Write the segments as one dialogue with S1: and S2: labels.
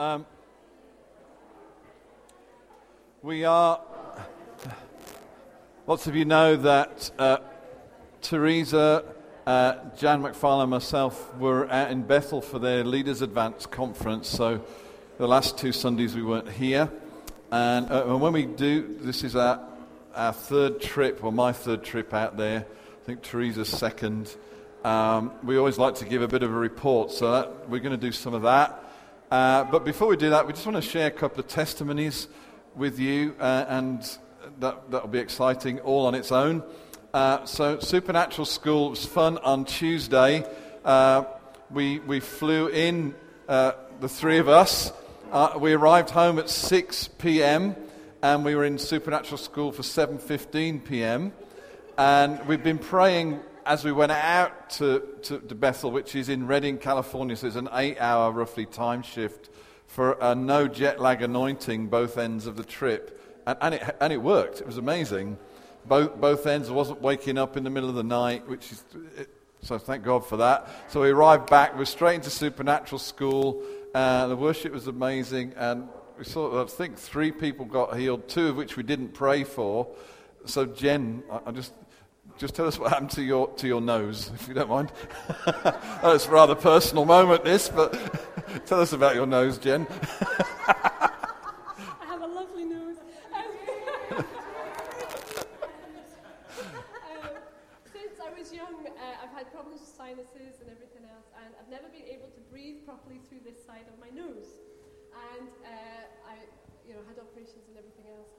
S1: Um, we are. Lots of you know that uh, Theresa, uh, Jan McFarlane, and myself were out in Bethel for their Leaders Advance conference. So the last two Sundays we weren't here. And, uh, and when we do, this is our, our third trip, or my third trip out there. I think Theresa's second. Um, we always like to give a bit of a report, so that, we're going to do some of that. Uh, but before we do that, we just want to share a couple of testimonies with you, uh, and that, that'll be exciting all on its own. Uh, so, Supernatural School was fun on Tuesday. Uh, we, we flew in, uh, the three of us. We arrived home at 6 p.m. and we were in Supernatural School for 7:15 p.m. And we've been praying as we went out to, to, to Bethel, which is in Redding, California. So it's an eight-hour roughly time shift for a no jet lag anointing both ends of the trip. And, and, it, and it worked. It was amazing. Both, both ends. I wasn't waking up in the middle of the night, which is. It, so thank God for that. So we arrived back. We're straight into supernatural school. Uh, the worship was amazing. And we saw, I think, three people got healed, two of which we didn't pray for. So, Jan, I, I just just tell us what happened to your, to your nose, if you don't mind. That's a rather personal moment, this, but tell us about your nose, Jan.
S2: I have a lovely nose. Um, since I was young, uh, I've had problems with sinuses and everything else, and I've never been able to breathe properly through this side of my nose. And uh, I, you know, had operations and everything else.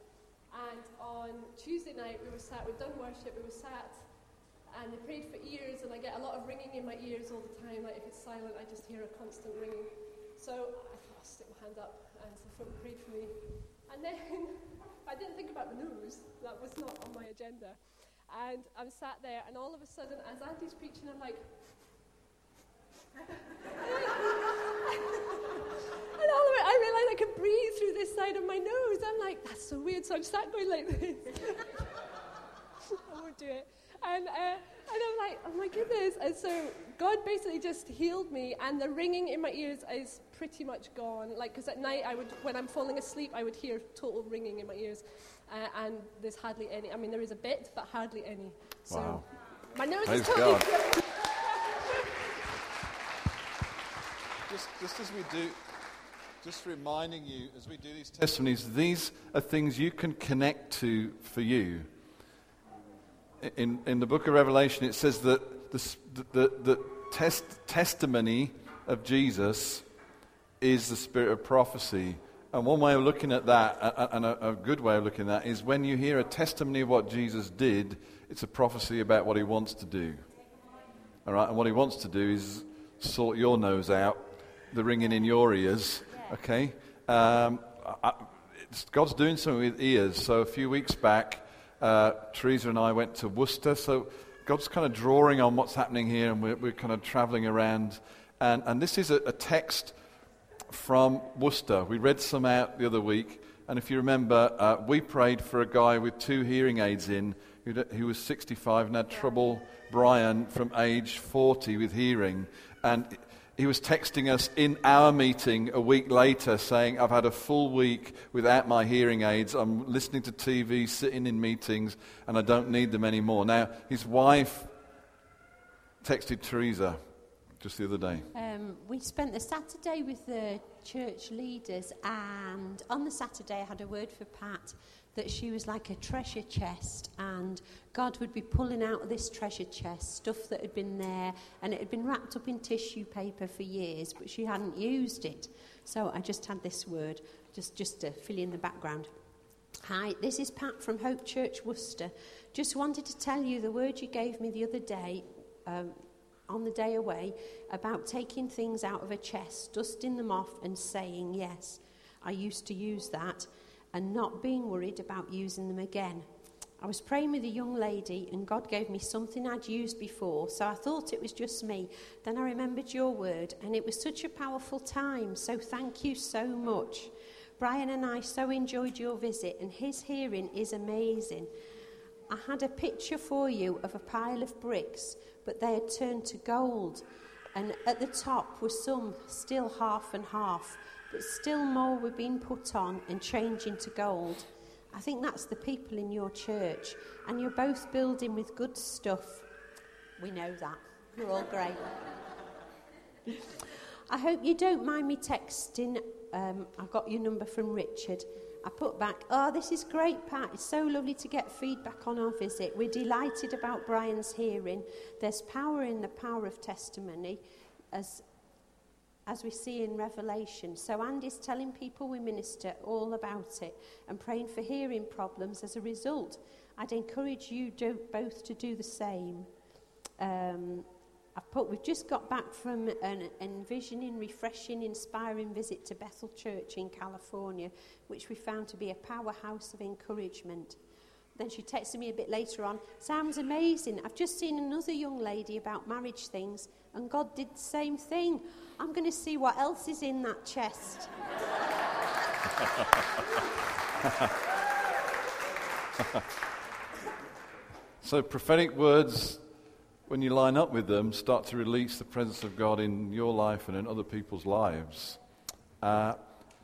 S2: And on Tuesday night, we were sat, we'd done worship, we were sat, and they prayed for ears, and I get a lot of ringing in my ears all the time. Like if it's silent, I just hear a constant ringing. So I thought I'll stick my hand up, and so folk prayed for me. And then I didn't think about the news, that was not on my agenda. And I'm sat there, and all of a sudden, as Andy's preaching, I'm like, and all of it, I realized I could breathe through this side of my nose. I'm like, that's so weird. So I'm sat going like this. I won't do it. And, uh, and I'm like, oh my goodness. And so God basically just healed me, and the ringing in my ears is pretty much gone. Like, because at night, I would, when I'm falling asleep, I would hear total ringing in my ears. Uh, and there's hardly any. I mean, there is a bit, but hardly any. So
S1: Wow.
S2: my nose
S1: Praise
S2: is totally
S1: God.
S2: clear.
S1: Just, just as we do, just reminding you as we do these testimonies, these are things you can connect to for you. In, in the book of Revelation, it says that the, the, the, test, testimony of Jesus is the spirit of prophecy. And one way of looking at that, and a, a good way of looking at that, is when you hear a testimony of what Jesus did, it's a prophecy about what he wants to do. All right, and what he wants to do is sort your nose out, the ringing in your ears. Okay, um, I, God's doing something with ears. So a few weeks back, uh, Theresa and I went to Worcester. So God's kind of drawing on what's happening here, and we're, we're kind of traveling around. And, and this is a, a text from Worcester. We read some out the other week, and if you remember, uh, we prayed for a guy with two hearing aids in who, who was 65 and had trouble, Brian, from age 40 with hearing. And he was texting us in our meeting a week later saying, I've had a full week without my hearing aids. I'm listening to TV, sitting in meetings, and I don't need them anymore. Now, his wife texted Theresa just the other day.
S3: Um, we spent the Saturday with the church leaders, and on the Saturday, I had a word for Pat that she was like a treasure chest, and God would be pulling out of this treasure chest stuff that had been there, and it had been wrapped up in tissue paper for years, but she hadn't used it. So I just had this word, just, just to fill in the background. Hi, this is Pat from Hope Church Worcester. Just wanted to tell you the word you gave me the other day. Um, on the day away about taking things out of a chest, dusting them off, and saying, Yes, I used to use that, and not being worried about using them again. I was praying with a young lady, and God gave me something I'd used before, so I thought it was just me. Then I remembered your word, and it was such a powerful time, so thank you so much. Brian and I so enjoyed your visit, and his hearing is amazing. I had a picture for you of a pile of bricks, but they had turned to gold. And at the top were some still half and half, but still more were being put on and changed into gold. I think that's the people in your church. And you're both building with good stuff. We know that. You're all great. I hope you don't mind me texting. Um, I've got your number from Richard. I put back, oh, this is great, Pat. It's so lovely to get feedback on our visit. We're delighted about Brian's hearing. There's power in the power of testimony, as, as we see in Revelation. So Andy's telling people we minister all about it and praying for hearing problems as a result. I'd encourage you do, both to do the same. Um, I've put, we've just got back from an envisioning, refreshing, inspiring visit to Bethel Church in California, which we found to be a powerhouse of encouragement. Then she texted me a bit later on, sounds amazing. I've just seen another young lady about marriage things, and God did the same thing. I'm going to see what else is in that chest.
S1: so, prophetic words when you line up with them, start to release the presence of God in your life and in other people's lives. Uh,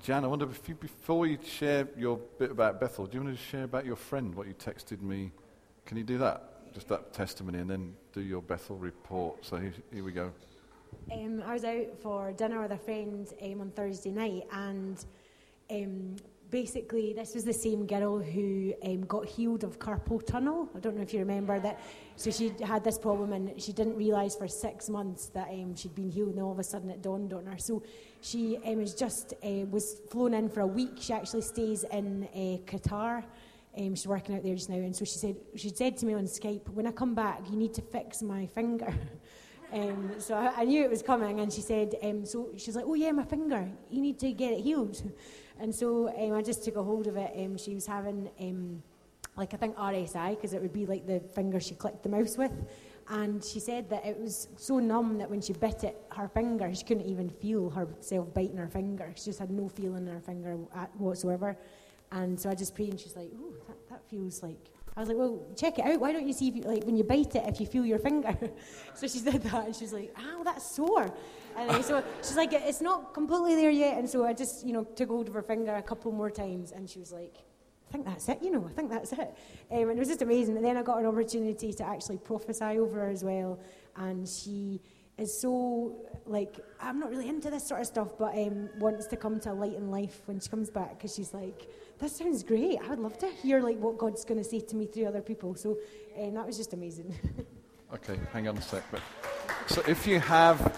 S1: Jan, I wonder if you, before you share your bit about Bethel, do you want to share about your friend, what you texted me? Can you do that? Just that testimony and then do your Bethel report. So here, here we go.
S4: Um, I was out for dinner with a friend um, on Thursday night and um, basically, this was the same girl who um, got healed of carpal tunnel. I don't know if you remember that. So she had this problem and she didn't realise for six months that um, she'd been healed, and all of a sudden it dawned on her. So she um, was just uh, was flown in for a week. She actually stays in uh, Qatar. Um, she's working out there just now, and so she said she said to me on Skype, "When I come back, you need to fix my finger." Um, so I, knew it was coming, and she said, um, so she's like, oh yeah, my finger, you need to get it healed. And so um, I just took a hold of it. Um, she was having, um, like, I think RSI, because it would be like the finger she clicked the mouse with. And she said that it was so numb that when she bit it, her finger, she couldn't even feel herself biting her finger. She just had no feeling in her finger whatsoever. And so I just prayed, and she's like, oh, that, that feels like I was like, well, check it out. Why don't you see if you, like when you bite it, if you feel your finger? so she said that, and she's like, ow, that's sore. And so she's like, it's not completely there yet. And so I just, you know, took hold of her finger a couple more times, and she was like, I think that's it, you know, I think that's it. Um, and it was just amazing. And then I got an opportunity to actually prophesy over her as well. And she is so, like, I'm not really into this sort of stuff, but um, wants to come to a light in life when she comes back because she's like, that sounds great. I would love to hear like what God's going to say to me through other people. So um, that was just amazing.
S1: okay, hang on a sec. But so if you have,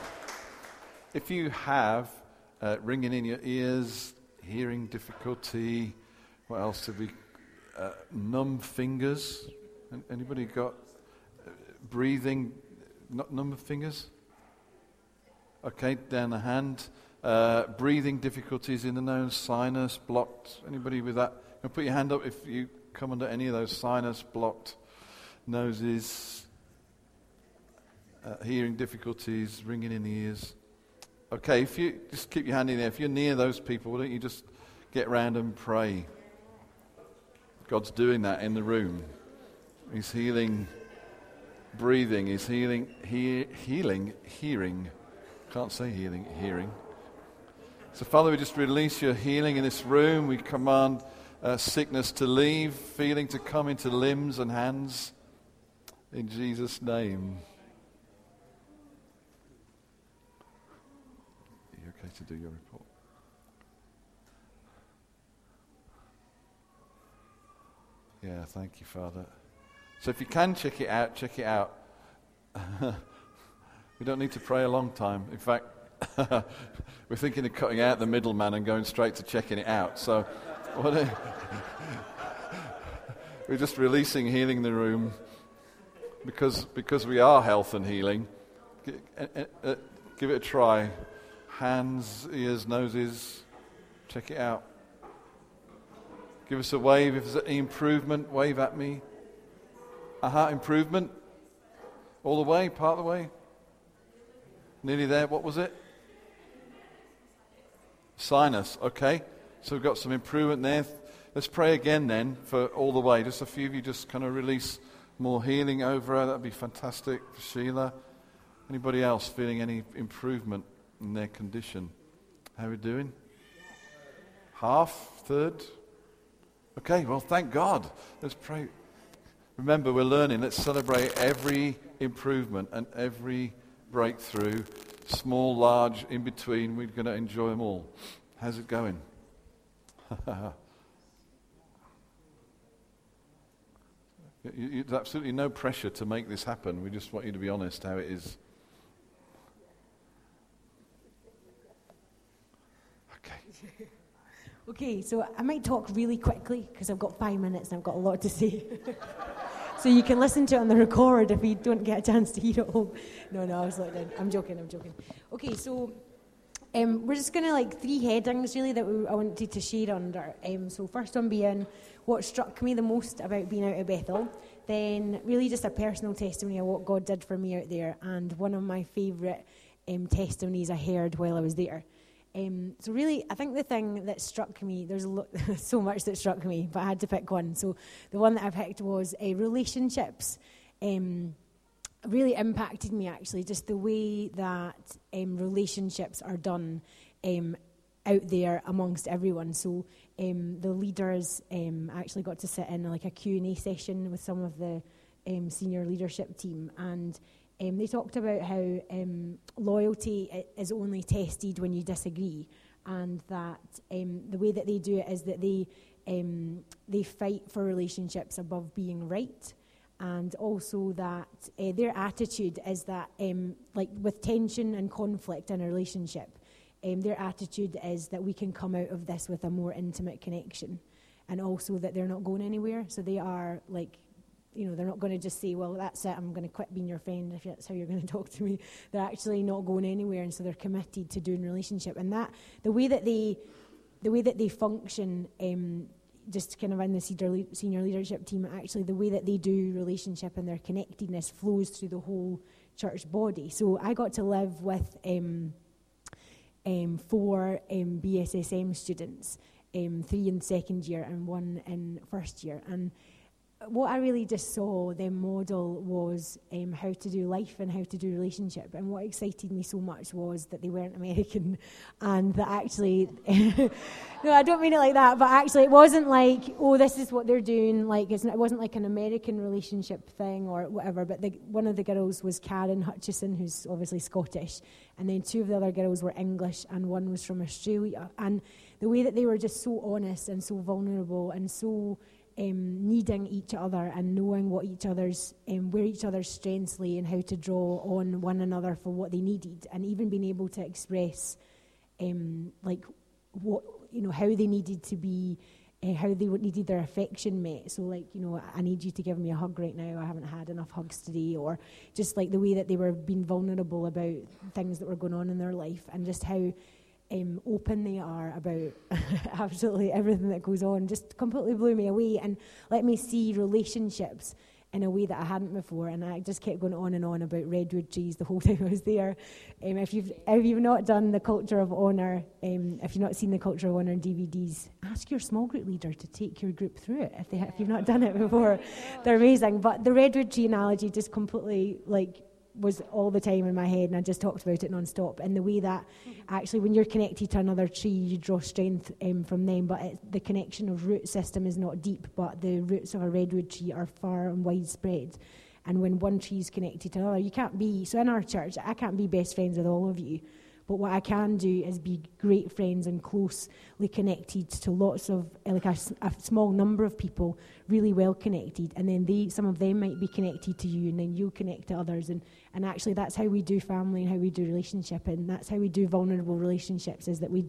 S1: if you have uh, ringing in your ears, hearing difficulty, what else have we? Uh, numb fingers. Anybody got uh, breathing? Not numb fingers. Okay, down the hand. Uh, breathing difficulties in the nose, sinus blocked. Anybody with that? You put your hand up if you come under any of those sinus blocked noses, uh, hearing difficulties, ringing in the ears. Okay, if you just keep your hand in there. If you're near those people, why don't you just get around and pray? God's doing that in the room. He's healing breathing. He's healing, he, healing, hearing. Can't say healing, hearing. So, Father, we just release your healing in this room. We command uh, sickness to leave, feeling to come into limbs and hands. In Jesus' name. Are you okay to do your report? Yeah, thank you, Father. So if you can check it out, check it out. we don't need to pray a long time. In fact, we're thinking of cutting out the middleman and going straight to checking it out. So we're just releasing healing in the room because, because we are health and healing. Uh, uh, uh, give it a try. Hands, ears, noses, check it out. Give us a wave. If there's any improvement, wave at me. Aha, improvement. All the way, part of the way. Nearly there. What was it? Sinus, okay. So we've got some improvement there. Let's pray again then for all the way. Just a few of you just kind of release more healing over her. That'd be fantastic for Sheila. Anybody else feeling any improvement in their condition? How are we doing? Half? Third? Okay, well, thank God. Let's pray. Remember, we're learning. Let's celebrate every improvement and every breakthrough, small, large, in between. We're going to enjoy them all. How's it going? There's absolutely no pressure to make this happen. We just want you to be honest how it is. Okay.
S4: Okay, so I might talk really quickly because I've got five minutes and I've got a lot to say. so you can listen to it on the record if you don't get a chance to hear it all. No, no, I was like, I'm joking, I'm joking. Okay, so um, we're just going to like three headings really that we, I wanted to share under. Um, so first one being what struck me the most about being out of Bethel. Then really just a personal testimony of what God did for me out there, and one of my favourite um, testimonies I heard while I was there. Um, so really, I think the thing that struck me, there's lo- so much that struck me, but I had to pick one. So the one that I picked was uh, relationships. Um, really impacted me actually, just the way that um, relationships are done um, out there amongst everyone. So um, the leaders um, actually got to sit in like a Q&A session with some of the senior leadership team and um, they talked about how um, loyalty is only tested when you disagree, and that um, the way that they do it is that they um, they fight for relationships above being right, and also that uh, their attitude is that um, like with tension and conflict in a relationship, um, their attitude is that we can come out of this with a more intimate connection, and also that they're not going anywhere. So they are like you know, they're not going to just say, well, that's it, I'm going to quit being your friend if that's how you're going to talk to me. They're actually not going anywhere, and so they're committed to doing relationship. And that, the way that they, the way that they function, um, just kind of in the senior leadership team, actually, the way that they do relationship and their connectedness flows through the whole church body. So I got to live with um, um, four um, BSSM students, um, three in second year and one in first year, and what I really just saw them model was um, how to do life and how to do relationship. And what excited me so much was that they weren't American and that actually, no, I don't mean it like that, but actually it wasn't like, oh, this is what they're doing. Like, it wasn't like an American relationship thing or whatever. But the, one of the girls was Karen Hutchison, who's obviously Scottish. And then two of the other girls were English and one was from Australia. And the way that they were just so honest and so vulnerable and so um, needing each other and knowing what each other's um, where each other's strengths lay and how to draw on one another for what they needed. And even being able to express um, like what you know how they needed to be uh, how they needed their affection met. So like you know i need you to give me a hug right now. I haven't had enough hugs today. Or just like the way that they were being vulnerable about things that were going on in their life and just how um, open they are about absolutely everything that goes on just completely blew me away and let me see relationships in a way that I hadn't before. And I just kept going on and on about redwood trees the whole time I was there. Um, if, you've, if you've not done the Culture of Honour, um, if you've not seen the Culture of Honour DVDs, ask your small group leader to take your group through it if, they, if you've not done it before. They're amazing. But the redwood tree analogy just completely like was all the time in my head, and I just talked about it non-stop. And the way that actually, when you're connected to another tree, you draw strength um, from them. But it, the connection of root system is not deep, but the roots of a redwood tree are far and widespread. And when one tree is connected to another, you can't be. So in our church, I can't be best friends with all of you but what I can do is be great friends and closely connected to lots of, eh, like a, a, small number of people, really well connected. And then they, some of them might be connected to you, and then you'll connect to others. And, and actually, that's how we do family and how we do relationship. And that's how we do vulnerable relationships, is that we,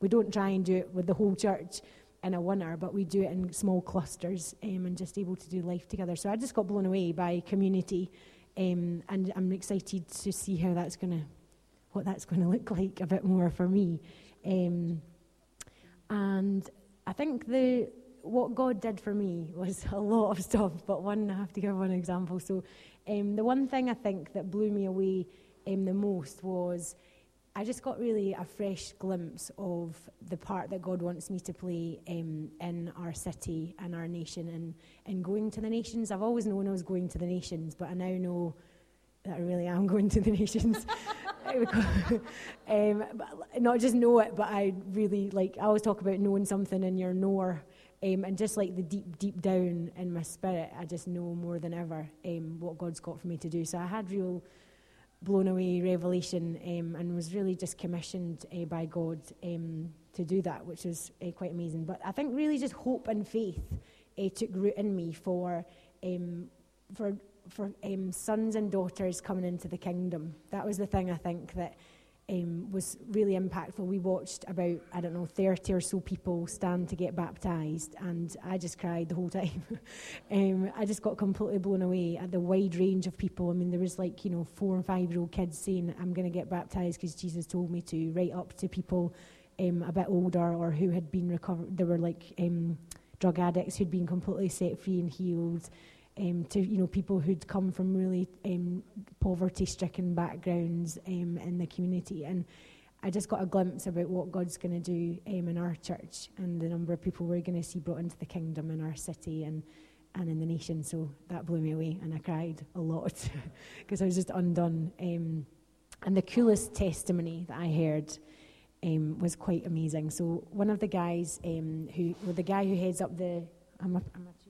S4: we don't try and do it with the whole church in a winner, but we do it in small clusters um, and just able to do life together. So I just got blown away by community, um, and I'm excited to see how that's going to what that's going to look like a bit more for me. Um, and I think the what God did for me was a lot of stuff, but one I have to give one example. So, um, the one thing I think that blew me away um, the most was I just got really a fresh glimpse of the part that God wants me to play um, in our city and our nation and, and going to the nations. I've always known I was going to the nations, but I now know that I really am going to the nations. um, not just know it, but I really like. I always talk about knowing something in your knower, um, and just like the deep, deep down in my spirit, I just know more than ever um, what God's got for me to do. So I had real blown away revelation, um, and was really just commissioned uh, by God um, to do that, which was uh, quite amazing. But I think really just hope and faith uh, took root in me for um, for for um, sons and daughters coming into the kingdom. That was the thing I think that um, was really impactful. We watched about, I don't know, 30 or so people stand to get baptized, and I just cried the whole time. um, I just got completely blown away at the wide range of people. I mean, there was like, you know, four and five year old kids saying, I'm going to get baptized because Jesus told me to, right up to people um, a bit older or who had been recovered. There were like um, drug addicts who'd been completely set free and healed um, to you know people who'd come from really um, poverty-stricken backgrounds um, in the community, and I just got a glimpse about what God's going to do um, in our church and the number of people we're going to see brought into the kingdom in our city and and in the nation. So that blew me away, and I cried a lot because I was just undone. Um, and the coolest testimony that I heard. Um, was quite amazing. So one of the guys who, well, the guy who heads up the, I'm a, I'm a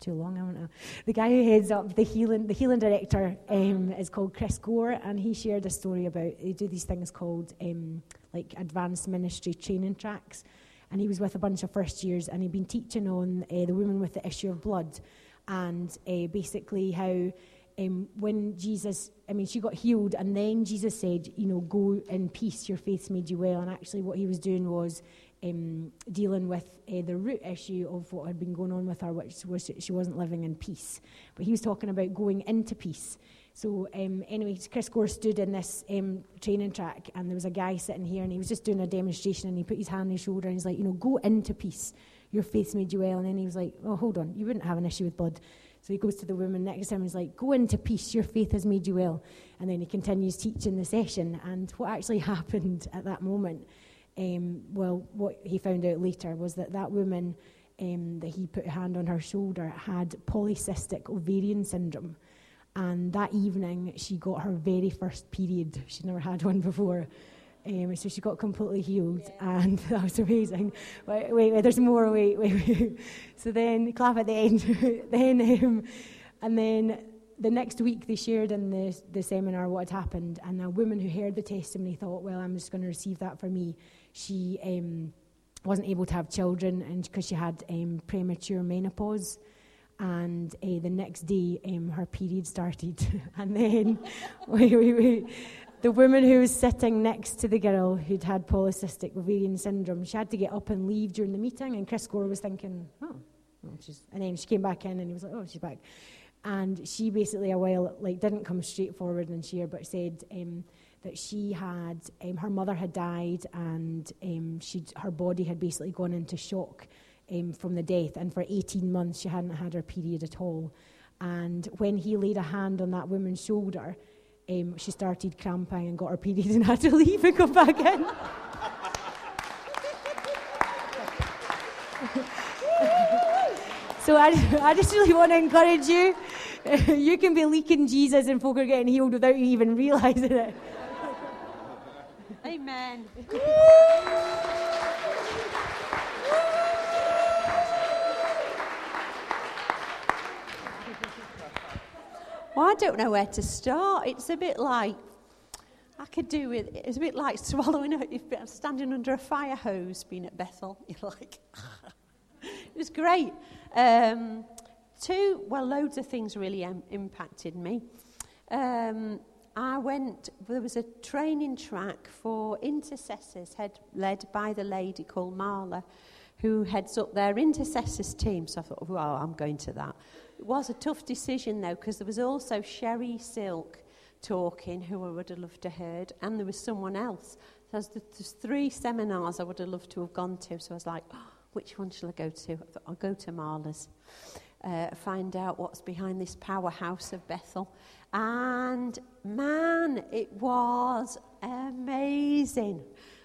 S4: too long, I don't know. The guy who heads up the healing, the healing director um, is called Chris Gore, and he shared a story about they do these things called um, like advanced ministry training tracks, and he was with a bunch of first years, and he'd been teaching on uh, the woman with the issue of blood, and uh, basically how. Um, when Jesus, I mean, she got healed, and then Jesus said, You know, go in peace, your faith's made you well. And actually, what he was doing was um, dealing with uh, the root issue of what had been going on with her, which was she wasn't living in peace. But he was talking about going into peace. So, um, anyway, Chris Gore stood in this um, training track, and there was a guy sitting here, and he was just doing a demonstration, and he put his hand on his shoulder, and he's like, You know, go into peace. Your faith made you well. And then he was like, Oh, hold on, you wouldn't have an issue with blood. So he goes to the woman next to him and he's like, Go into peace, your faith has made you well. And then he continues teaching the session. And what actually happened at that moment um, well, what he found out later was that that woman um, that he put a hand on her shoulder had polycystic ovarian syndrome. And that evening, she got her very first period. She'd never had one before. Um, so she got completely healed, yeah. and that was amazing. Wait, wait, wait, there's more. Wait, wait, wait. So then, clap at the end. then, um, and then the next week, they shared in the, the seminar what had happened, and a woman who heard the testimony thought, "Well, I'm just going to receive that for me." She um, wasn't able to have children and because she had um, premature menopause. And uh, the next day, um, her period started. and then the woman who was sitting next to the girl who'd had polycystic ovarian syndrome, she had to get up and leave during the meeting. And Chris Gore was thinking, oh, she's, and then she came back in and he was like, oh, she's back. And she basically, a while, like, didn't come straight forward and share, but said, um, that she had, um, her mother had died and um, her body had basically gone into shock um, from the death. And for 18 months, she hadn't had her period at all. And when he laid a hand on that woman's shoulder, um, she started cramping and got her period and had to leave and come back in. so I, I just really want to encourage you. you can be leaking Jesus and folk are getting healed without you even realizing it.
S3: Amen. well, I don't know where to start. It's a bit like I could do with it's a bit like swallowing a, if standing under a fire hose being at Bethel. You're like, it was great. Um, two, well, loads of things really impacted me. Um, I went, there was a training track for intercessors head, led by the lady called Marla, who heads up their intercessors team. So I thought, well, I'm going to that. It was a tough decision, though, because there was also Sheri Silk talking, who I would have loved to heard, and there was someone else. So there's three seminars I would have loved to have gone to. So I was like, oh, which one shall I go to? I thought, I'll go to Marla's. Uh, find out what's behind this powerhouse of Bethel. And man, it was amazing.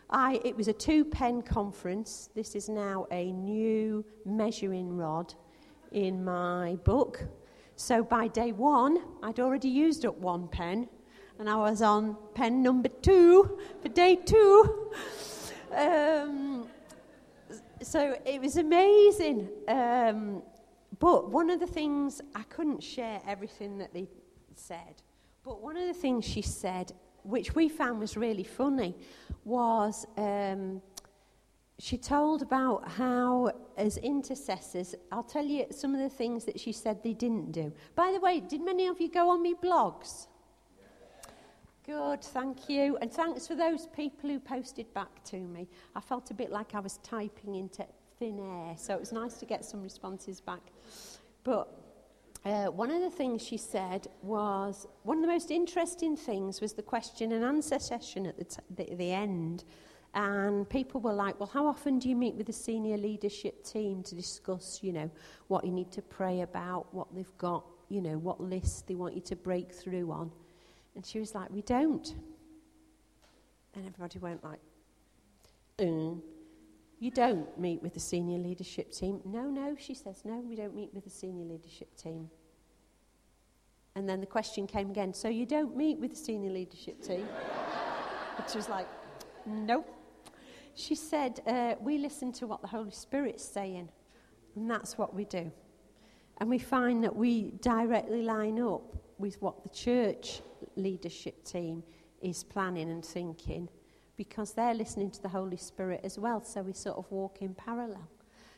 S3: I, it was a two pen conference. This is now a new measuring rod in my book. So by day one, I'd already used up one pen, and I was on pen number two for day two. Um, so it was amazing. Um, but one of the things, I couldn't share everything that they said, but one of the things she said, which we found was really funny, was um, she told about how, as intercessors, I'll tell you some of the things that she said they didn't do. By the way, did many of you go on me blogs? Good, thank you. And thanks for those people who posted back to me. I felt a bit like I was typing into thin air, so it was nice to get some responses back. But uh, one of the things she said was one of the most interesting things was the question and answer session at the, t- the, the end. And people were like, well, how often do you meet with the senior leadership team to discuss, you know, what you need to pray about, what they've got, you know, what list they want you to break through on? And she was like, we don't. And everybody went like, mm. You don't meet with the senior leadership team. No, no, she says, no, we don't meet with the senior leadership team. And then the question came again, so you don't meet with the senior leadership team? Which was like, nope. She said, uh, we listen to what the Holy Spirit's saying, and that's what we do. And we find that we directly line up with what the church leadership team is planning and thinking because they're listening to the Holy Spirit as well. So we sort of walk in parallel.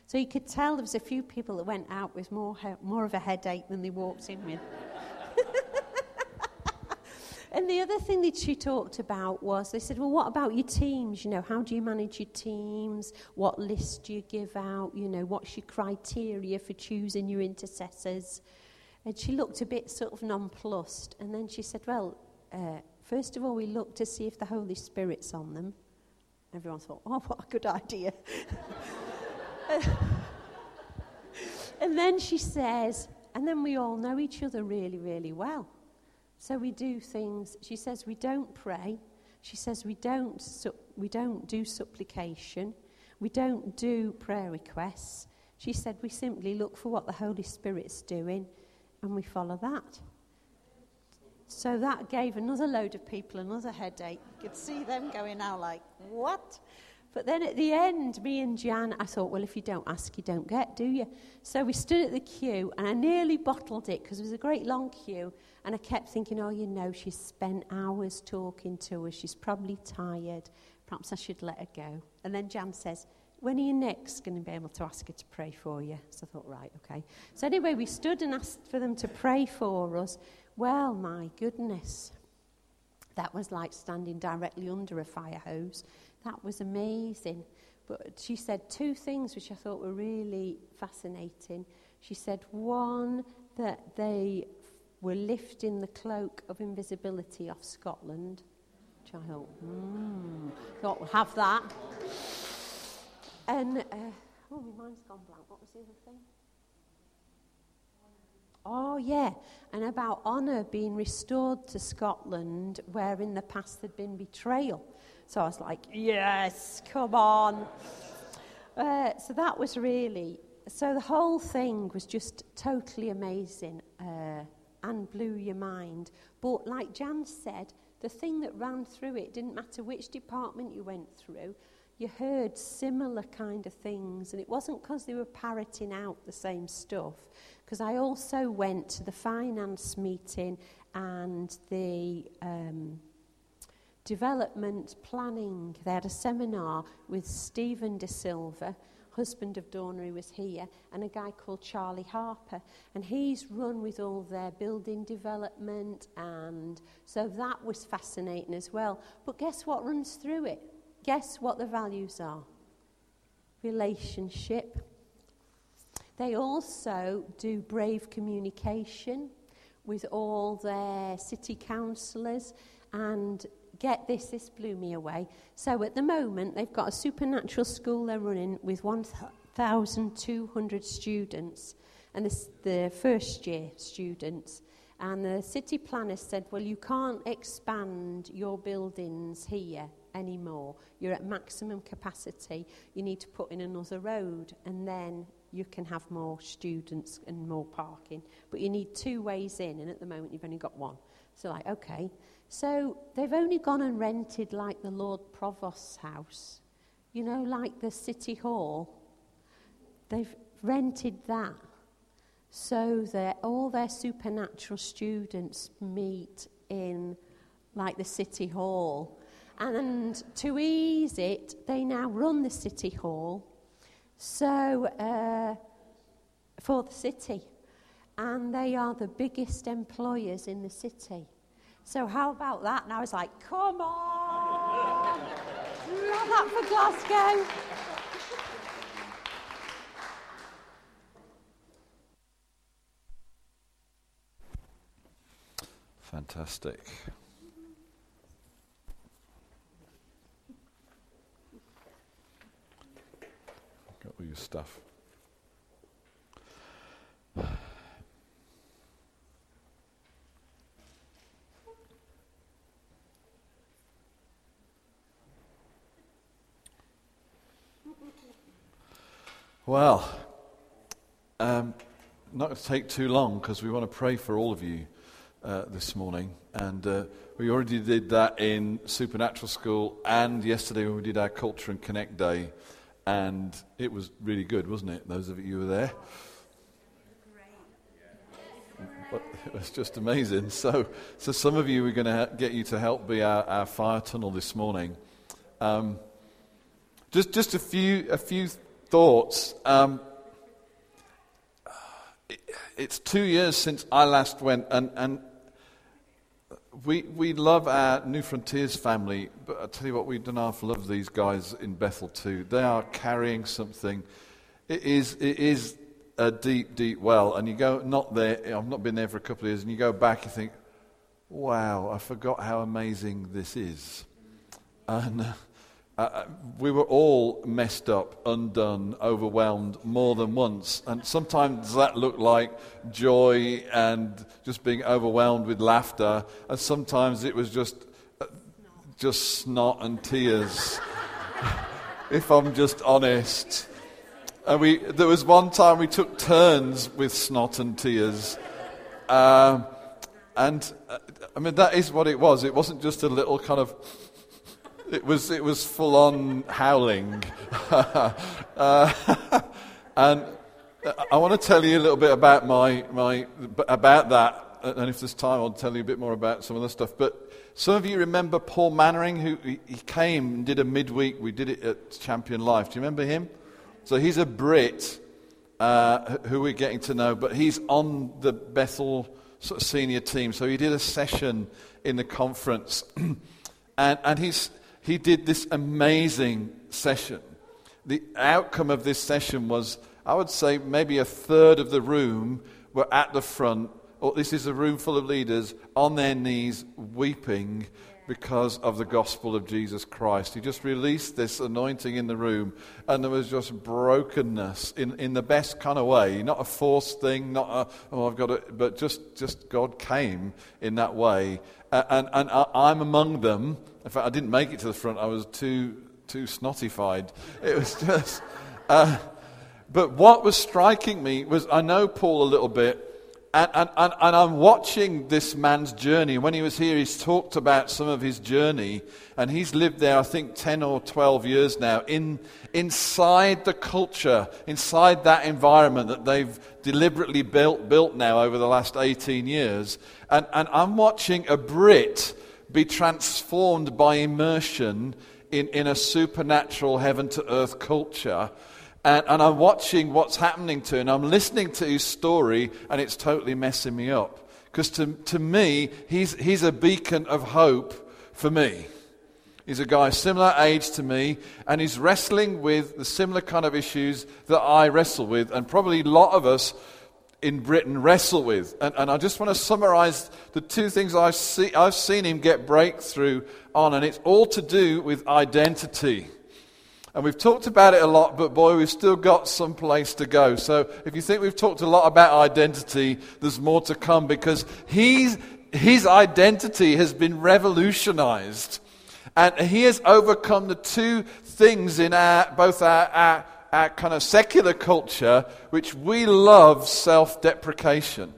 S3: So you could tell there was a few people that went out with more, he- more of a headache than they walked in with. and the other thing that she talked about was they said, Well, what about your teams? You know, how do you manage your teams? What list do you give out? You know, what's your criteria for choosing your intercessors? And she looked a bit sort of nonplussed. And then she said, Well, uh, First of all, we look to see if the Holy Spirit's on them. Everyone thought, oh, what a good idea. and then she says, and then we all know each other really, really well. So we do things. She says we don't pray. She says we don't, su- we don't do supplication. We don't do prayer requests. She said we simply look for what the Holy Spirit's doing and we follow that. So that gave another load of people another headache. You could see them going out like, what? But then at the end, me and Jan, I thought, well, if you don't ask, you don't get, do you? So we stood at the queue, and I nearly bottled it because it was a great long queue. And I kept thinking, oh, you know, she's spent hours talking to us. She's probably tired. Perhaps I should let her go. And then Jan says, when are you next going to be able to ask her to pray for you? So I thought, right, okay. So anyway, we stood and asked for them to pray for us. Well, my goodness. That was like standing directly under a fire hose. That was amazing. But she said two things which I thought were really fascinating. She said, one, that they were lifting the cloak of invisibility off Scotland, which I thought, hmm, thought we'll have that. And, uh, oh, my mind's gone blank. What was the other thing? Oh, yeah. And about honour being restored to Scotland, where in the past there'd been betrayal. So I was like, yes, come on. Uh, so that was really, so the whole thing was just totally amazing uh, and blew your mind. But like Jan said, the thing that ran through it didn't matter which department you went through, you heard similar kind of things. And it wasn't because they were parroting out the same stuff because I also went to the finance meeting and the um, development planning. They had a seminar with Stephen De Silva, husband of Dawna, who was here, and a guy called Charlie Harper. And he's run with all their building development, and so that was fascinating as well. But guess what runs through it? Guess what the values are? Relationship they also do brave communication with all their city councillors and get this, this blew me away. So at the moment, they've got a supernatural school they're running with 1,200 students, and this, the first year students. And the city planner said, Well, you can't expand your buildings here anymore. You're at maximum capacity. You need to put in another road, and then you can have more students and more parking. But you need two ways in, and at the moment you've only got one. So, like, okay. So they've only gone and rented like the Lord Provost's house, you know, like the City Hall. They've rented that so that all their supernatural students meet in like the City Hall. And to ease it, they now run the City Hall so uh, for the city. And they are the biggest employers in the city. So, how about that? And I was like, come on! Love that for Glasgow.
S1: Fantastic. Stuff. Well, um, not going to take too long because we want to pray for all of you uh, this morning. And uh, we already did that in Supernatural School and yesterday when we did our Culture and Connect Day. And it was really good, wasn't it? Those of you who were there. It was just amazing. So, so some of you, we're going to get you to help be our, our fire tunnel this morning. Um, just, just a few, a few thoughts. Um, it, it's two years since I last went, and, and we, we love our New Frontiers family, but I tell you what, we don't half love these guys in Bethel too. They are carrying something. It is, it is a deep, deep well, and you go, not there, I've not been there for a couple of years, and you go back, you think, wow, I forgot how amazing this is. And. Uh, Uh, uh, we were all messed up, undone, overwhelmed more than once. And sometimes that looked like joy and just being overwhelmed with laughter. And sometimes it was just, uh, just snot and tears, if I'm just honest. And we, there was one time we took turns with snot and tears. Uh, and I mean, that is what it was. It wasn't just a little kind of it was, it was full on howling. uh, and I want to tell you a little bit about, my, my, about that. And if there's time, I'll tell you a bit more about some of the stuff. But some of you remember Paul Manwaring, who he came and did a midweek. We did it at Champion Life. Do you remember him? So he's a Brit uh, who we're getting to know, but he's on the Bethel sort of senior team. So he did a session in the conference. and, and he's, he did this amazing session. The outcome of this session was, I would say, maybe a third of the room were at the front, or this is a room full of leaders, on their knees weeping because of the gospel of Jesus Christ. He just released this anointing in the room, and there was just brokenness in, in the best kind of way. Not a forced thing, not a, oh, I've got it, but just, just God came in that way. And, and I, am among them. In fact, I didn't make it to the front. I was too, too snottified. It was just. Uh, but what was striking me was I know Paul a little bit, and, and, and, and, I'm watching this man's journey. When he was here, he's talked about some of his journey, and he's lived there, I think, 10 or 12 years now, in, inside the culture, inside that environment that they've deliberately built, built now over the last 18 years. And, and I'm watching a Brit be transformed by immersion in, in a supernatural heaven to earth culture. And, and, I'm watching what's happening to him. I'm listening to his story, and it's totally messing me up. Because to, to me, he's, he's a beacon of hope for me. He's a guy similar age to me, and he's wrestling with the similar kind of issues that I wrestle with, and probably a lot of us in Britain wrestle with. And, and I just want to summarize the two things I've, see, I've seen him get breakthrough on, and it's all to do with identity. And we've talked about it a lot, but boy, we've still got some place to go. So if you think we've talked a lot about identity, there's more to come because he's, his identity has been revolutionized. And he has overcome the two things in our, both our, our our kind of secular culture, which we love self deprecation.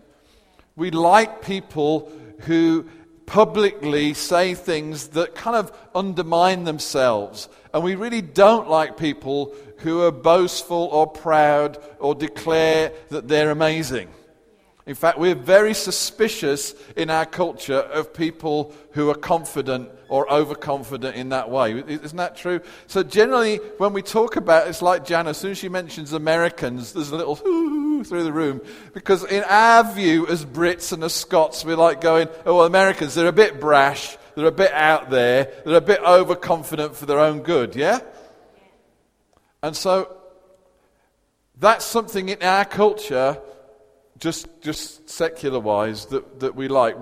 S1: We like people who publicly say things that kind of undermine themselves. And we really don't like people who are boastful or proud or declare that they're amazing. In fact, we're very suspicious in our culture of people who are confident or overconfident in that way. Isn't that true? So, generally, when we talk about it's like Jan, as soon as she mentions Americans, there's a little through the room. Because, in our view, as Brits and as Scots, we're like going, oh, well, Americans, they're a bit brash, they're a bit out there, they're a bit overconfident for their own good, yeah? And so, that's something in our culture just, just secular wise, that, that we like.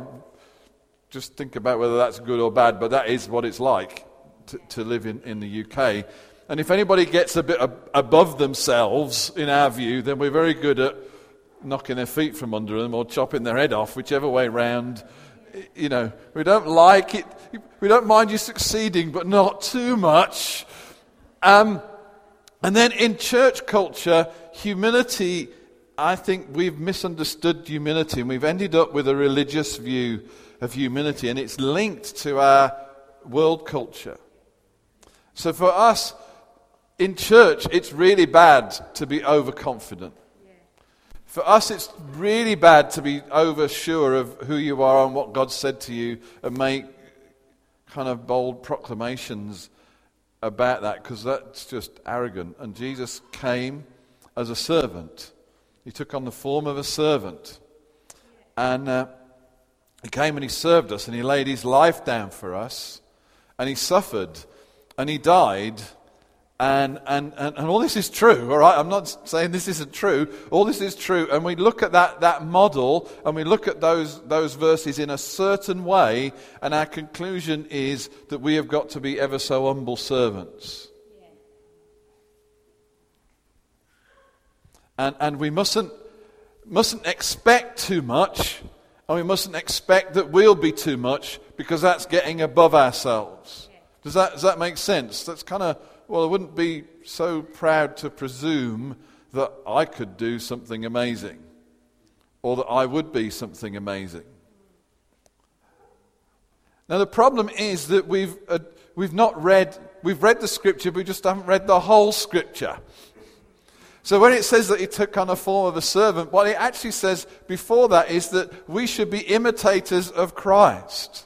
S1: Just think about whether that's good or bad, but that is what it's like to, to live in, in the UK. And if anybody gets a bit ab- above themselves, in our view, then we're very good at knocking their feet from under them or chopping their head off, whichever way round. You know, we don't like it. We don't mind you succeeding, but not too much. Um, and then in church culture, humility I think we've misunderstood humility and we've ended up with a religious view of humility, and it's linked to our world culture. So for us in church, it's really bad to be overconfident. For us, it's really bad to be oversure of who you are and what God said to you and make kind of bold proclamations about that because that's just arrogant. And Jesus came as a servant. He took on the form of a servant. And uh, he came and he served us and he laid his life down for us. And he suffered and he died. And, and, and, and all this is true, all right? I'm not saying this isn't true. All this is true. And we look at that, that model and we look at those, those verses in a certain way. And our conclusion is that we have got to be ever so humble servants. And, and we mustn't, mustn't expect too much, and we mustn't expect that we'll be too much, because that's getting above ourselves. Does that, does that make sense? That's kind of, well, I wouldn't be so proud to presume that I could do something amazing, or that I would be something amazing. Now, the problem is that we've, uh, we've not read, we've read the scripture, but we just haven't read the whole scripture. So when it says that he took on a form of a servant, what it actually says before that is that we should be imitators of Christ,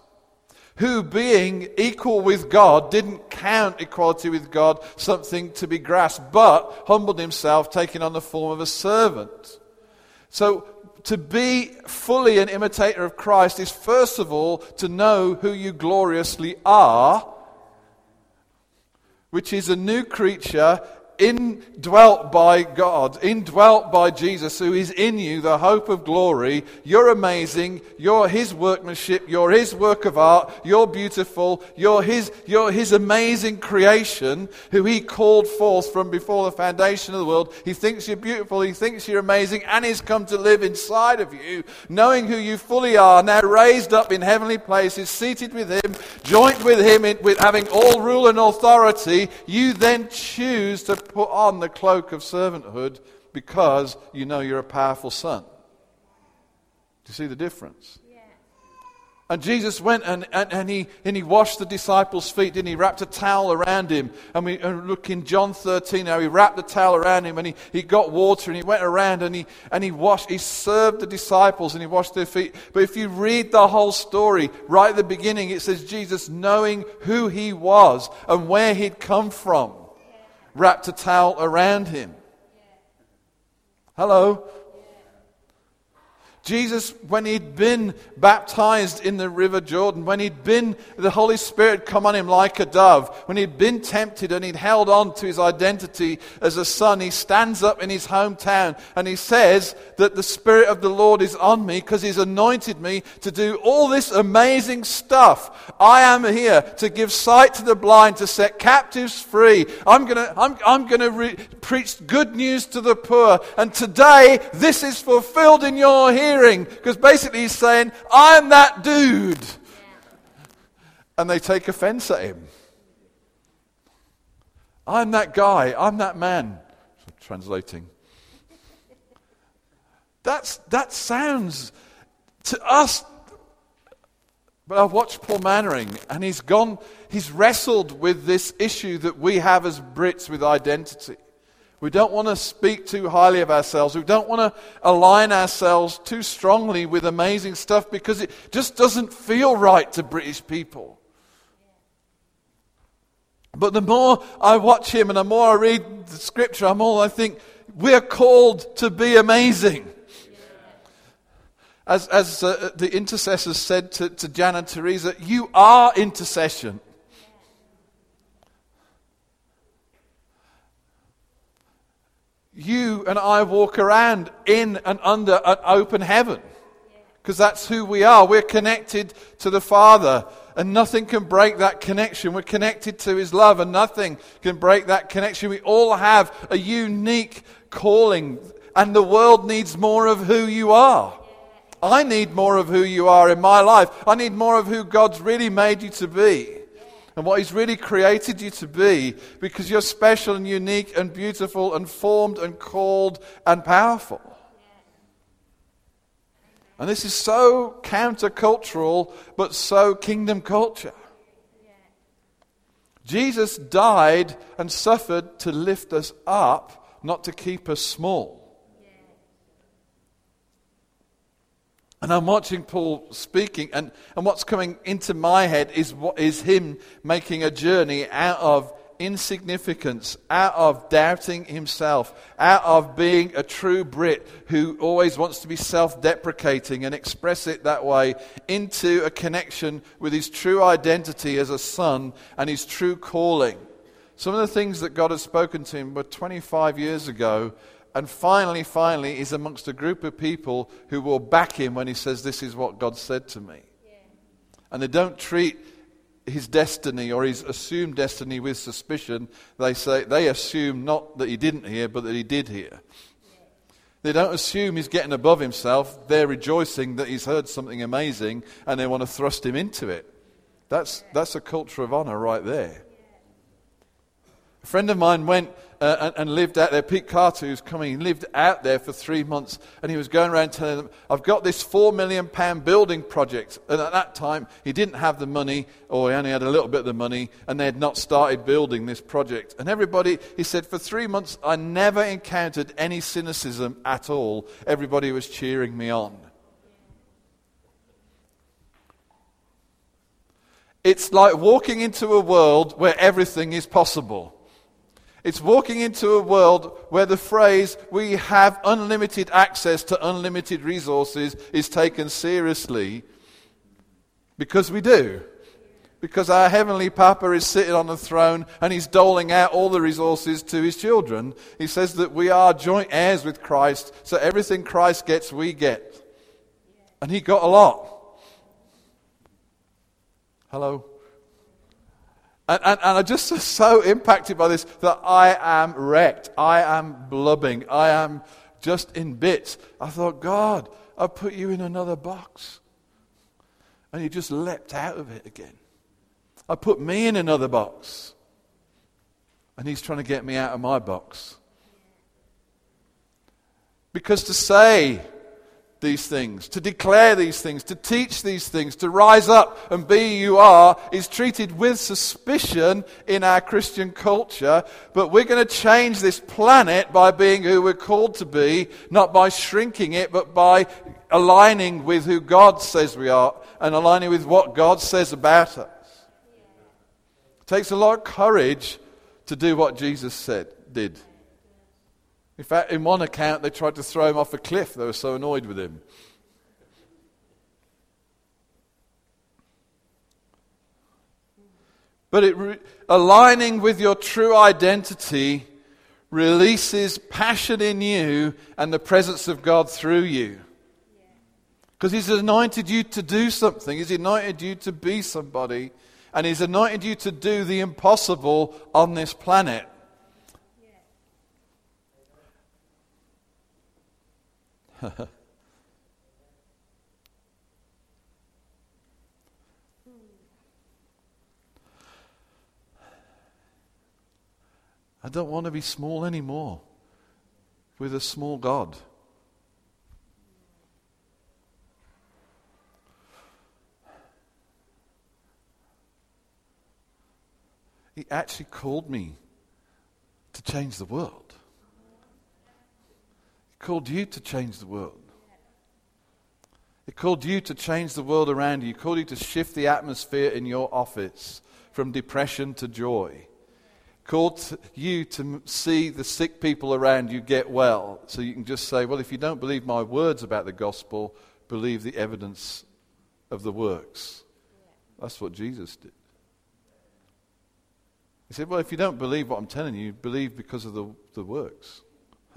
S1: who being equal with God didn't count equality with God something to be grasped, but humbled himself, taking on the form of a servant. So to be fully an imitator of Christ is first of all to know who you gloriously are, which is a new creature indwelt by God, indwelt by Jesus, who is in you, the hope of glory. You're amazing. You're His workmanship. You're His work of art. You're beautiful. You're His, you're His amazing creation, who He called forth from before the foundation of the world. He thinks you're beautiful. He thinks you're amazing. And He's come to live inside of you, knowing who you fully are, now raised up in heavenly places, seated with Him, joint with Him, in, with having all rule and authority. You then choose to put on the cloak of servanthood because you know you're a powerful son. Do you see the difference? And Jesus went and, and, and, he, and he washed the disciples' feet, and he wrapped a towel around him. And we and look in John 13 how he wrapped the towel around him and he, he got water and he went around and he, and he washed, he served the disciples and he washed their feet. But if you read the whole story, right at the beginning, it says Jesus knowing who he was and where he'd come from wrapped a towel around him. Hello? Jesus, when he'd been baptized in the river Jordan, when he'd been, the Holy Spirit come on him like a dove, when he'd been tempted and he'd held on to his identity as a son, he stands up in his hometown and he says that the Spirit of the Lord is on me because he's anointed me to do all this amazing stuff. I am here to give sight to the blind, to set captives free. I'm gonna, I'm, I'm gonna re- preach good news to the poor. And today, this is fulfilled in your hearing because basically he's saying, I'm that dude. And they take offense at him. I'm that guy. I'm that man. Translating. That's, that sounds to us But I've watched Paul Manwaring, and he's gone, he's wrestled with this issue that we have as Brits with identity. We don't want to speak too highly of ourselves. We don't want to align ourselves too strongly with amazing stuff because it just doesn't feel right to British people. But the more I watch him and the more I read the scripture, the more I think we're called to be amazing. As, as uh, the intercessors said to, to Jan and Theresa, you are intercession. You and I walk around in and under an open heaven because that's who we are. We're connected to the Father, and nothing can break that connection. We're connected to His love, and nothing can break that connection. We all have a unique calling, and the world needs more of who you are. I need more of who you are in my life. I need more of who God's really made you to be and what He's really created you to be because you're special and unique and beautiful and formed and called and powerful. And this is so countercultural, but so kingdom culture. Jesus died and suffered to lift us up, not to keep us small. And I'm watching Paul speaking, and, and what's coming into my head is, what, is him making a journey out of insignificance, out of doubting himself, out of being a true Brit who always wants to be self deprecating and express it that way, into a connection with his true identity as a son and his true calling. Some of the things that God has spoken to him were 25 years ago and finally, finally, he's amongst a group of people who will back him when he says, This is what God said to me. Yeah. And they don't treat his destiny or his assumed destiny with suspicion. They say they assume not that he didn't hear, but that he did hear. Yeah. They don't assume he's getting above himself. They're rejoicing that he's heard something amazing and they want to thrust him into it. That's, that's a culture of honor right there. A friend of mine went uh, and, and, lived out there. Pete Carter, who's coming, he lived out there for three months, and he was going around telling them, I've got this four million pound building project. And at that time, he didn't have the money, or he only had a little bit of the money, and they had not started building this project. And everybody, he said, for three months, I never encountered any cynicism at all. Everybody was cheering me on. It's like walking into a world where everything is possible. It's walking into a world where the phrase, we have unlimited access to unlimited resources, is taken seriously because we do. Because our Heavenly Papa is sitting on the throne and He's doling out all the resources to His children. He says that we are joint heirs with Christ, so everything Christ gets, we get. And He got a lot. Hello? And, and, and, I'm just so impacted by this that I am wrecked. I am blubbing. I am just in bits. I thought, God, I put you in another box. And you just leapt out of it again. I put me in another box. And he's trying to get me out of my box. Because to say, these things, to declare these things, to teach these things, to rise up and be you are, is treated with suspicion in our Christian culture. But we're going to change this planet by being who we're called to be, not by shrinking it, but by aligning with who God says we are and aligning with what God says about us. It takes a lot of courage to do what Jesus said, did. In fact, in one account, they tried to throw him off a cliff. They were so annoyed with him. But it re- aligning with your true identity releases passion in you and the presence of God through you. Because He's anointed you to do something, He's anointed you to be somebody, and He's anointed you to do the impossible on this planet. I don't want to be small anymore with a small God. He actually called me to change the world. Called you to change the world. It called you to change the world around you. He called you to shift the atmosphere in your office from depression to joy. He called you to see the sick people around you get well. So you can just say, well, if you don't believe my words about the gospel, believe the evidence of the works. That's what Jesus did. He said, Well, if you don't believe what I'm telling you, believe because of the, the works.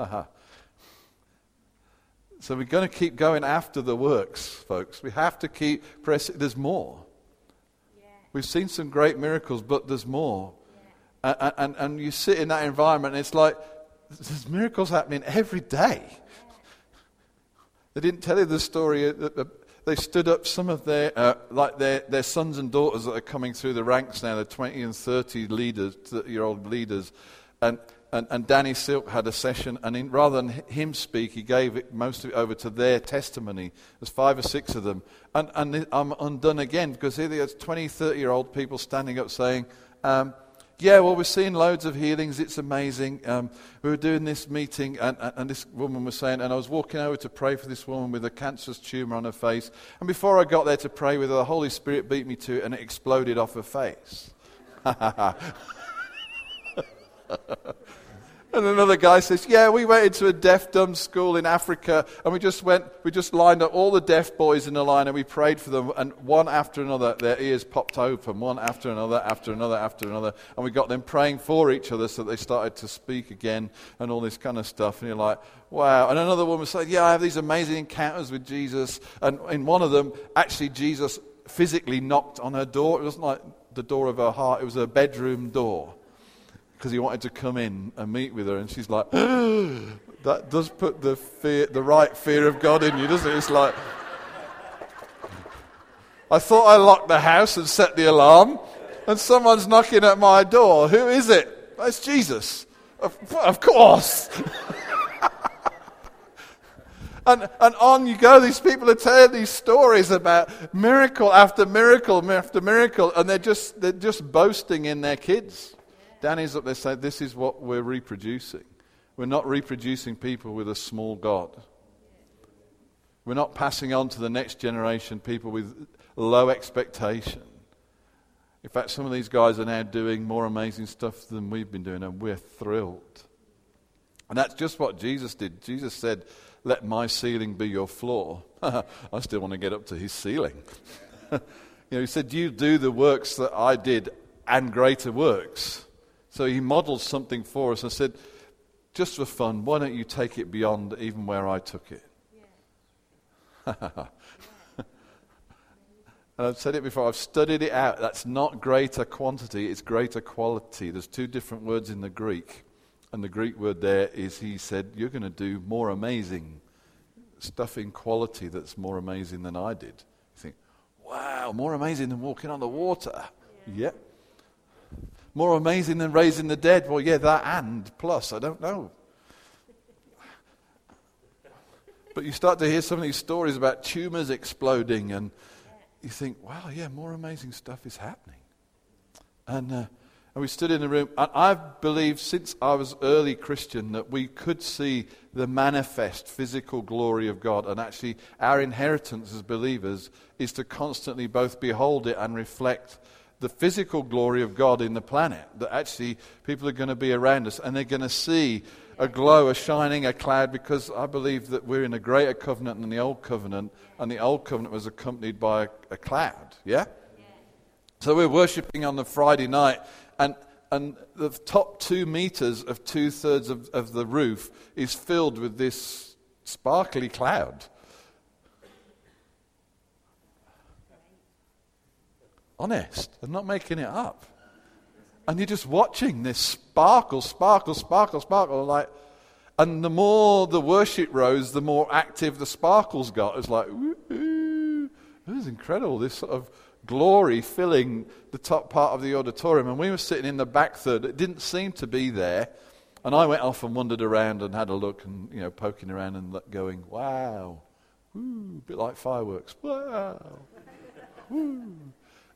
S1: so we're going to keep going after the works, folks. We have to keep pressing. There's more. Yeah. We've seen some great miracles, but there's more. Yeah. And, and, and you sit in that environment, and it's like there's miracles happening every day. They didn't tell you the story they stood up some of their, uh, like their, their sons and daughters that are coming through the ranks now, the 20 and 30 leaders, 30 year old leaders. And, and, and Danny Silk had a session, and in, rather than him speak, he gave it, most of it over to their testimony. There's five or six of them. And, and I'm undone again because here there's 20, 30 year old people standing up saying, um, yeah, well, we're seeing loads of healings. It's amazing. Um, we were doing this meeting, and, and, this woman was saying, and I was walking over to pray for this woman with a cancerous tumor on her face. And before I got there to pray with her, the Holy Spirit beat me to it, and it exploded off her face. And another guy says, Yeah, we went into a deaf dumb school in Africa and we just went, we just lined up all the deaf boys in a line and we prayed for them. And one after another, their ears popped open, one after another, after another, after another. And we got them praying for each other so they started to speak again and all this kind of stuff. And you're like, Wow. And another woman said, Yeah, I have these amazing encounters with Jesus. And in one of them, actually, Jesus physically knocked on her door. It wasn't like the door of her heart, it was her bedroom door because he wanted to come in and meet with her. And she's like, that does put the fear, the right fear of God in you, doesn't it? It's like, I thought I locked the house and set the alarm, and someone's knocking at my door. Who is it? It's Jesus. Of, of course. And, and on you go. These people are telling these stories about miracle after miracle after miracle, and they're just, they're just boasting in their kids. Danny's up there saying, This is what we're reproducing. We're not reproducing people with a small God. We're not passing on to the next generation people with low expectation. In fact, some of these guys are now doing more amazing stuff than we've been doing, and we're thrilled. And that's just what Jesus did. Jesus said, Let my ceiling be your floor. I still want to get up to his ceiling. you know, he said, You do the works that I did and greater works. So he modeled something for us. I said, just for fun, why don't you take it beyond even where I took it? Yeah. and I've said it before, I've studied it out. That's not greater quantity, it's greater quality. There's two different words in the Greek. And the Greek word there is, he said, You're going to do more amazing stuff in quality that's more amazing than I did. You think, wow, more amazing than walking on the water. Yeah. Yep. More amazing than raising the dead? Well, yeah, that and plus, I don't know. But you start to hear some of these stories about tumors exploding, and you think, wow, yeah, more amazing stuff is happening. And, uh, and we stood in the room, and I've believed since I was early Christian that we could see the manifest physical glory of God. And actually, our inheritance as believers is to constantly both behold it and reflect the physical glory of God in the planet. That actually people are going to be around us and they're going to see a glow, a shining, a cloud, because I believe that we're in a greater covenant than the old covenant, and the old covenant was accompanied by a, a cloud. Yeah? yeah? So we're worshipping on the Friday night, and, and the top two meters of two thirds of, of the roof is filled with this sparkly cloud. Honest. I'm not making it up. And you're just watching this sparkle, sparkle, sparkle, sparkle. Like, and the more the worship rose, the more active the sparkles got. It's like, ooh, this is incredible. This sort of glory filling the top part of the auditorium. And we were sitting in the back third. It didn't seem to be there. And I went off and wandered around and had a look and, you know, poking around and going, wow. Ooh, a bit like fireworks. Wow. Ooh.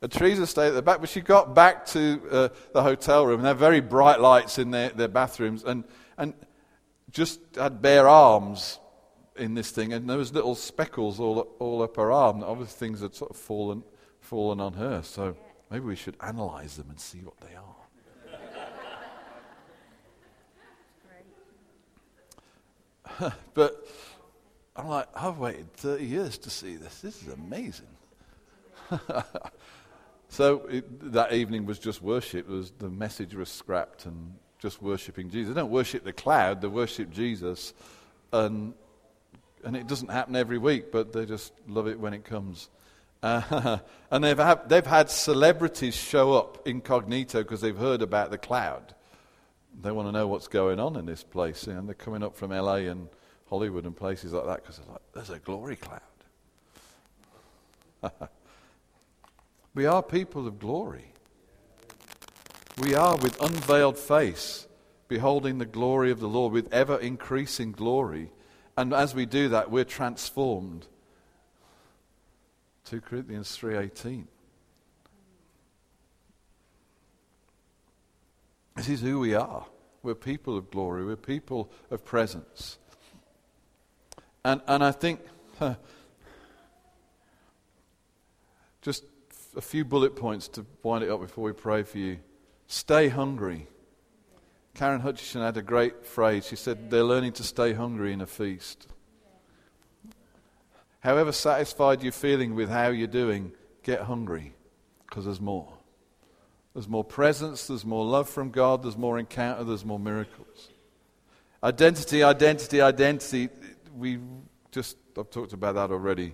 S1: Theresa stayed at the back, but she got back to uh, the hotel room, and there were very bright lights in their, their bathrooms, and, and just had bare arms in this thing, and there was little speckles all, all up her arm. Obviously, things had sort of fallen, fallen on her. So maybe we should analyze them and see what they are. but I'm like, I've waited 30 years to see this. This is amazing. so it, that evening was just worship. Was, the message was scrapped and just worshipping Jesus. They don't worship the cloud, they worship Jesus. And, and it doesn't happen every week, but they just love it when it comes. Uh, and they've, they've had celebrities show up incognito because they've heard about the cloud. They want to know what's going on in this place. And they're coming up from LA and Hollywood and places like that because they're like, there's a glory cloud. we are people of glory. We are with unveiled face, beholding the glory of the Lord with ever increasing glory. And as we do that, we're transformed. 2 Corinthians 3:18. This is who we are. We're people of glory. We're people of presence. And, and I think huh, just a few bullet points to wind it up before we pray for you. Stay hungry. Karen Hutchison had a great phrase. She said, They're learning to stay hungry in a feast. However satisfied you're feeling with how you're doing, get hungry because there's more. There's more presence, there's more love from God, there's more encounter, there's more miracles. Identity, identity, identity. We just, I've talked about that already.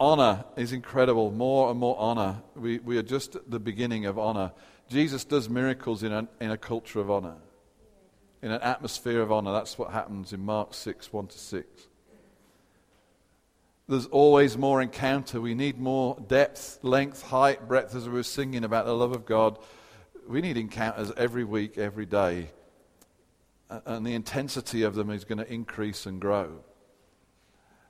S1: Honor is incredible. More and more honor. We, we are just at the beginning of honor. Jesus does miracles in a, in a culture of honor, in an atmosphere of honor. That's what happens in Mark 6 1 to 6. There's always more encounter. We need more depth, length, height, breadth, as we were singing about the love of God. We need encounters every week, every day. And the intensity of them is going to increase and grow.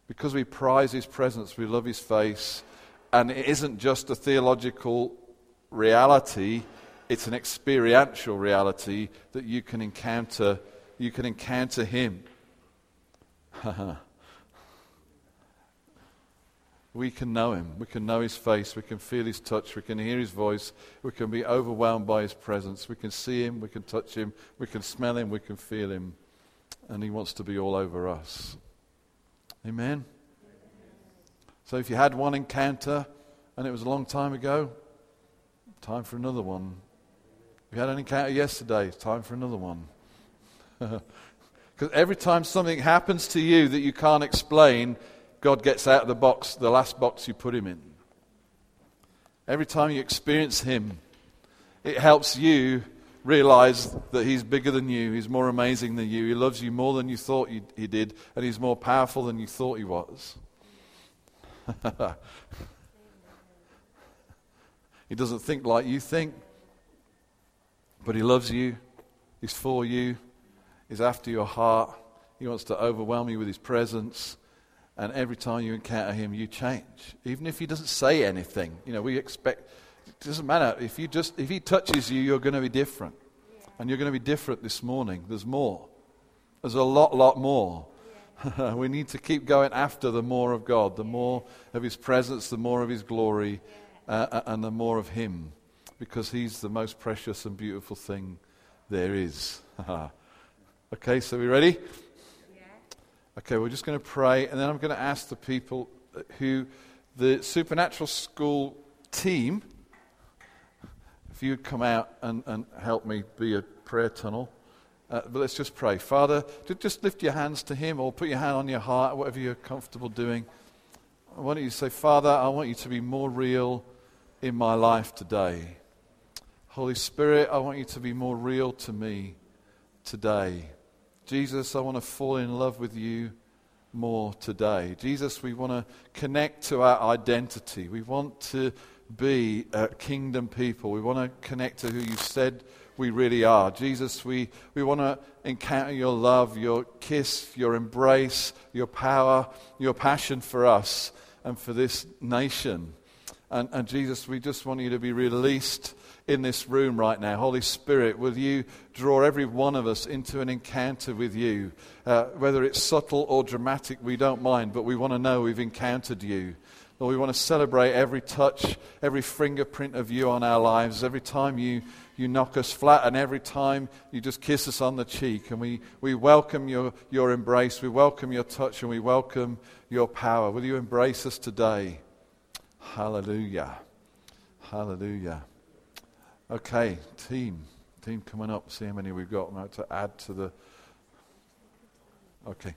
S1: Because we prize His presence, we love His face, and it isn't just a theological reality, it's an experiential reality that you can encounter. You can encounter Him. we can know Him. We can know His face. We can feel His touch. We can hear His voice. We can be overwhelmed by His presence. We can see Him. We can touch Him. We can smell Him. We can feel Him. And He wants to be all over us. Amen. So if you had one encounter and it was a long time ago, time for another one. If you had an encounter yesterday. Time for another one. Because every time something happens to you that you can't explain, God gets out of the box, the last box you put him in. Every time you experience him, it helps you realize that he's bigger than you, he's more amazing than you, he loves you more than you thought he did, and he's more powerful than you thought he was. he doesn't think like you think. But He loves you, He's for you, He's after your heart. He wants to overwhelm you with His presence. And every time you encounter Him, you change. Even if He doesn't say anything. You know, we expect, it doesn't matter. If, you just, if He touches you, you're going to be different. And you're going to be different this morning. There's more. There's a lot, lot more. we need to keep going after the more of God, the more of His presence, the more of His glory, uh, uh and the more of Him because He's the most precious and beautiful thing there is. okay, so we ready? Okay, we're just going to pray, and then I'm going to ask the people who, the supernatural school team, if you'd come out and, and help me be a prayer tunnel. Uh, but let's just pray. Father, just lift your hands to Him or put your hand on your heart, whatever you're comfortable doing. Why don't you say, Father, I want you to be more real in my life today. Holy Spirit, I want you to be more real to me today. Jesus, I want to fall in love with you more today. Jesus, we want to connect to our identity. We want to be a kingdom people. We want to connect to who you said we really are. Jesus, we, we want to encounter your love, your kiss, your embrace, your power, your passion for us and for this nation. And, and Jesus, we just want you to be released in this room right now. Holy Spirit, will you draw every one of us into an encounter with you? Uh, whether it's subtle or dramatic, we don't mind, but we want to know we've encountered you. Lord, we want to celebrate every touch, every fingerprint of you on our lives, every time you, you knock us flat, and every time you just kiss us on the cheek. And we, we welcome your, your embrace, we welcome your touch, and we welcome your power. Will you embrace us today? Hallelujah. Hallelujah. Okay, team. Team coming up. See how many we've got to add to the. Okay.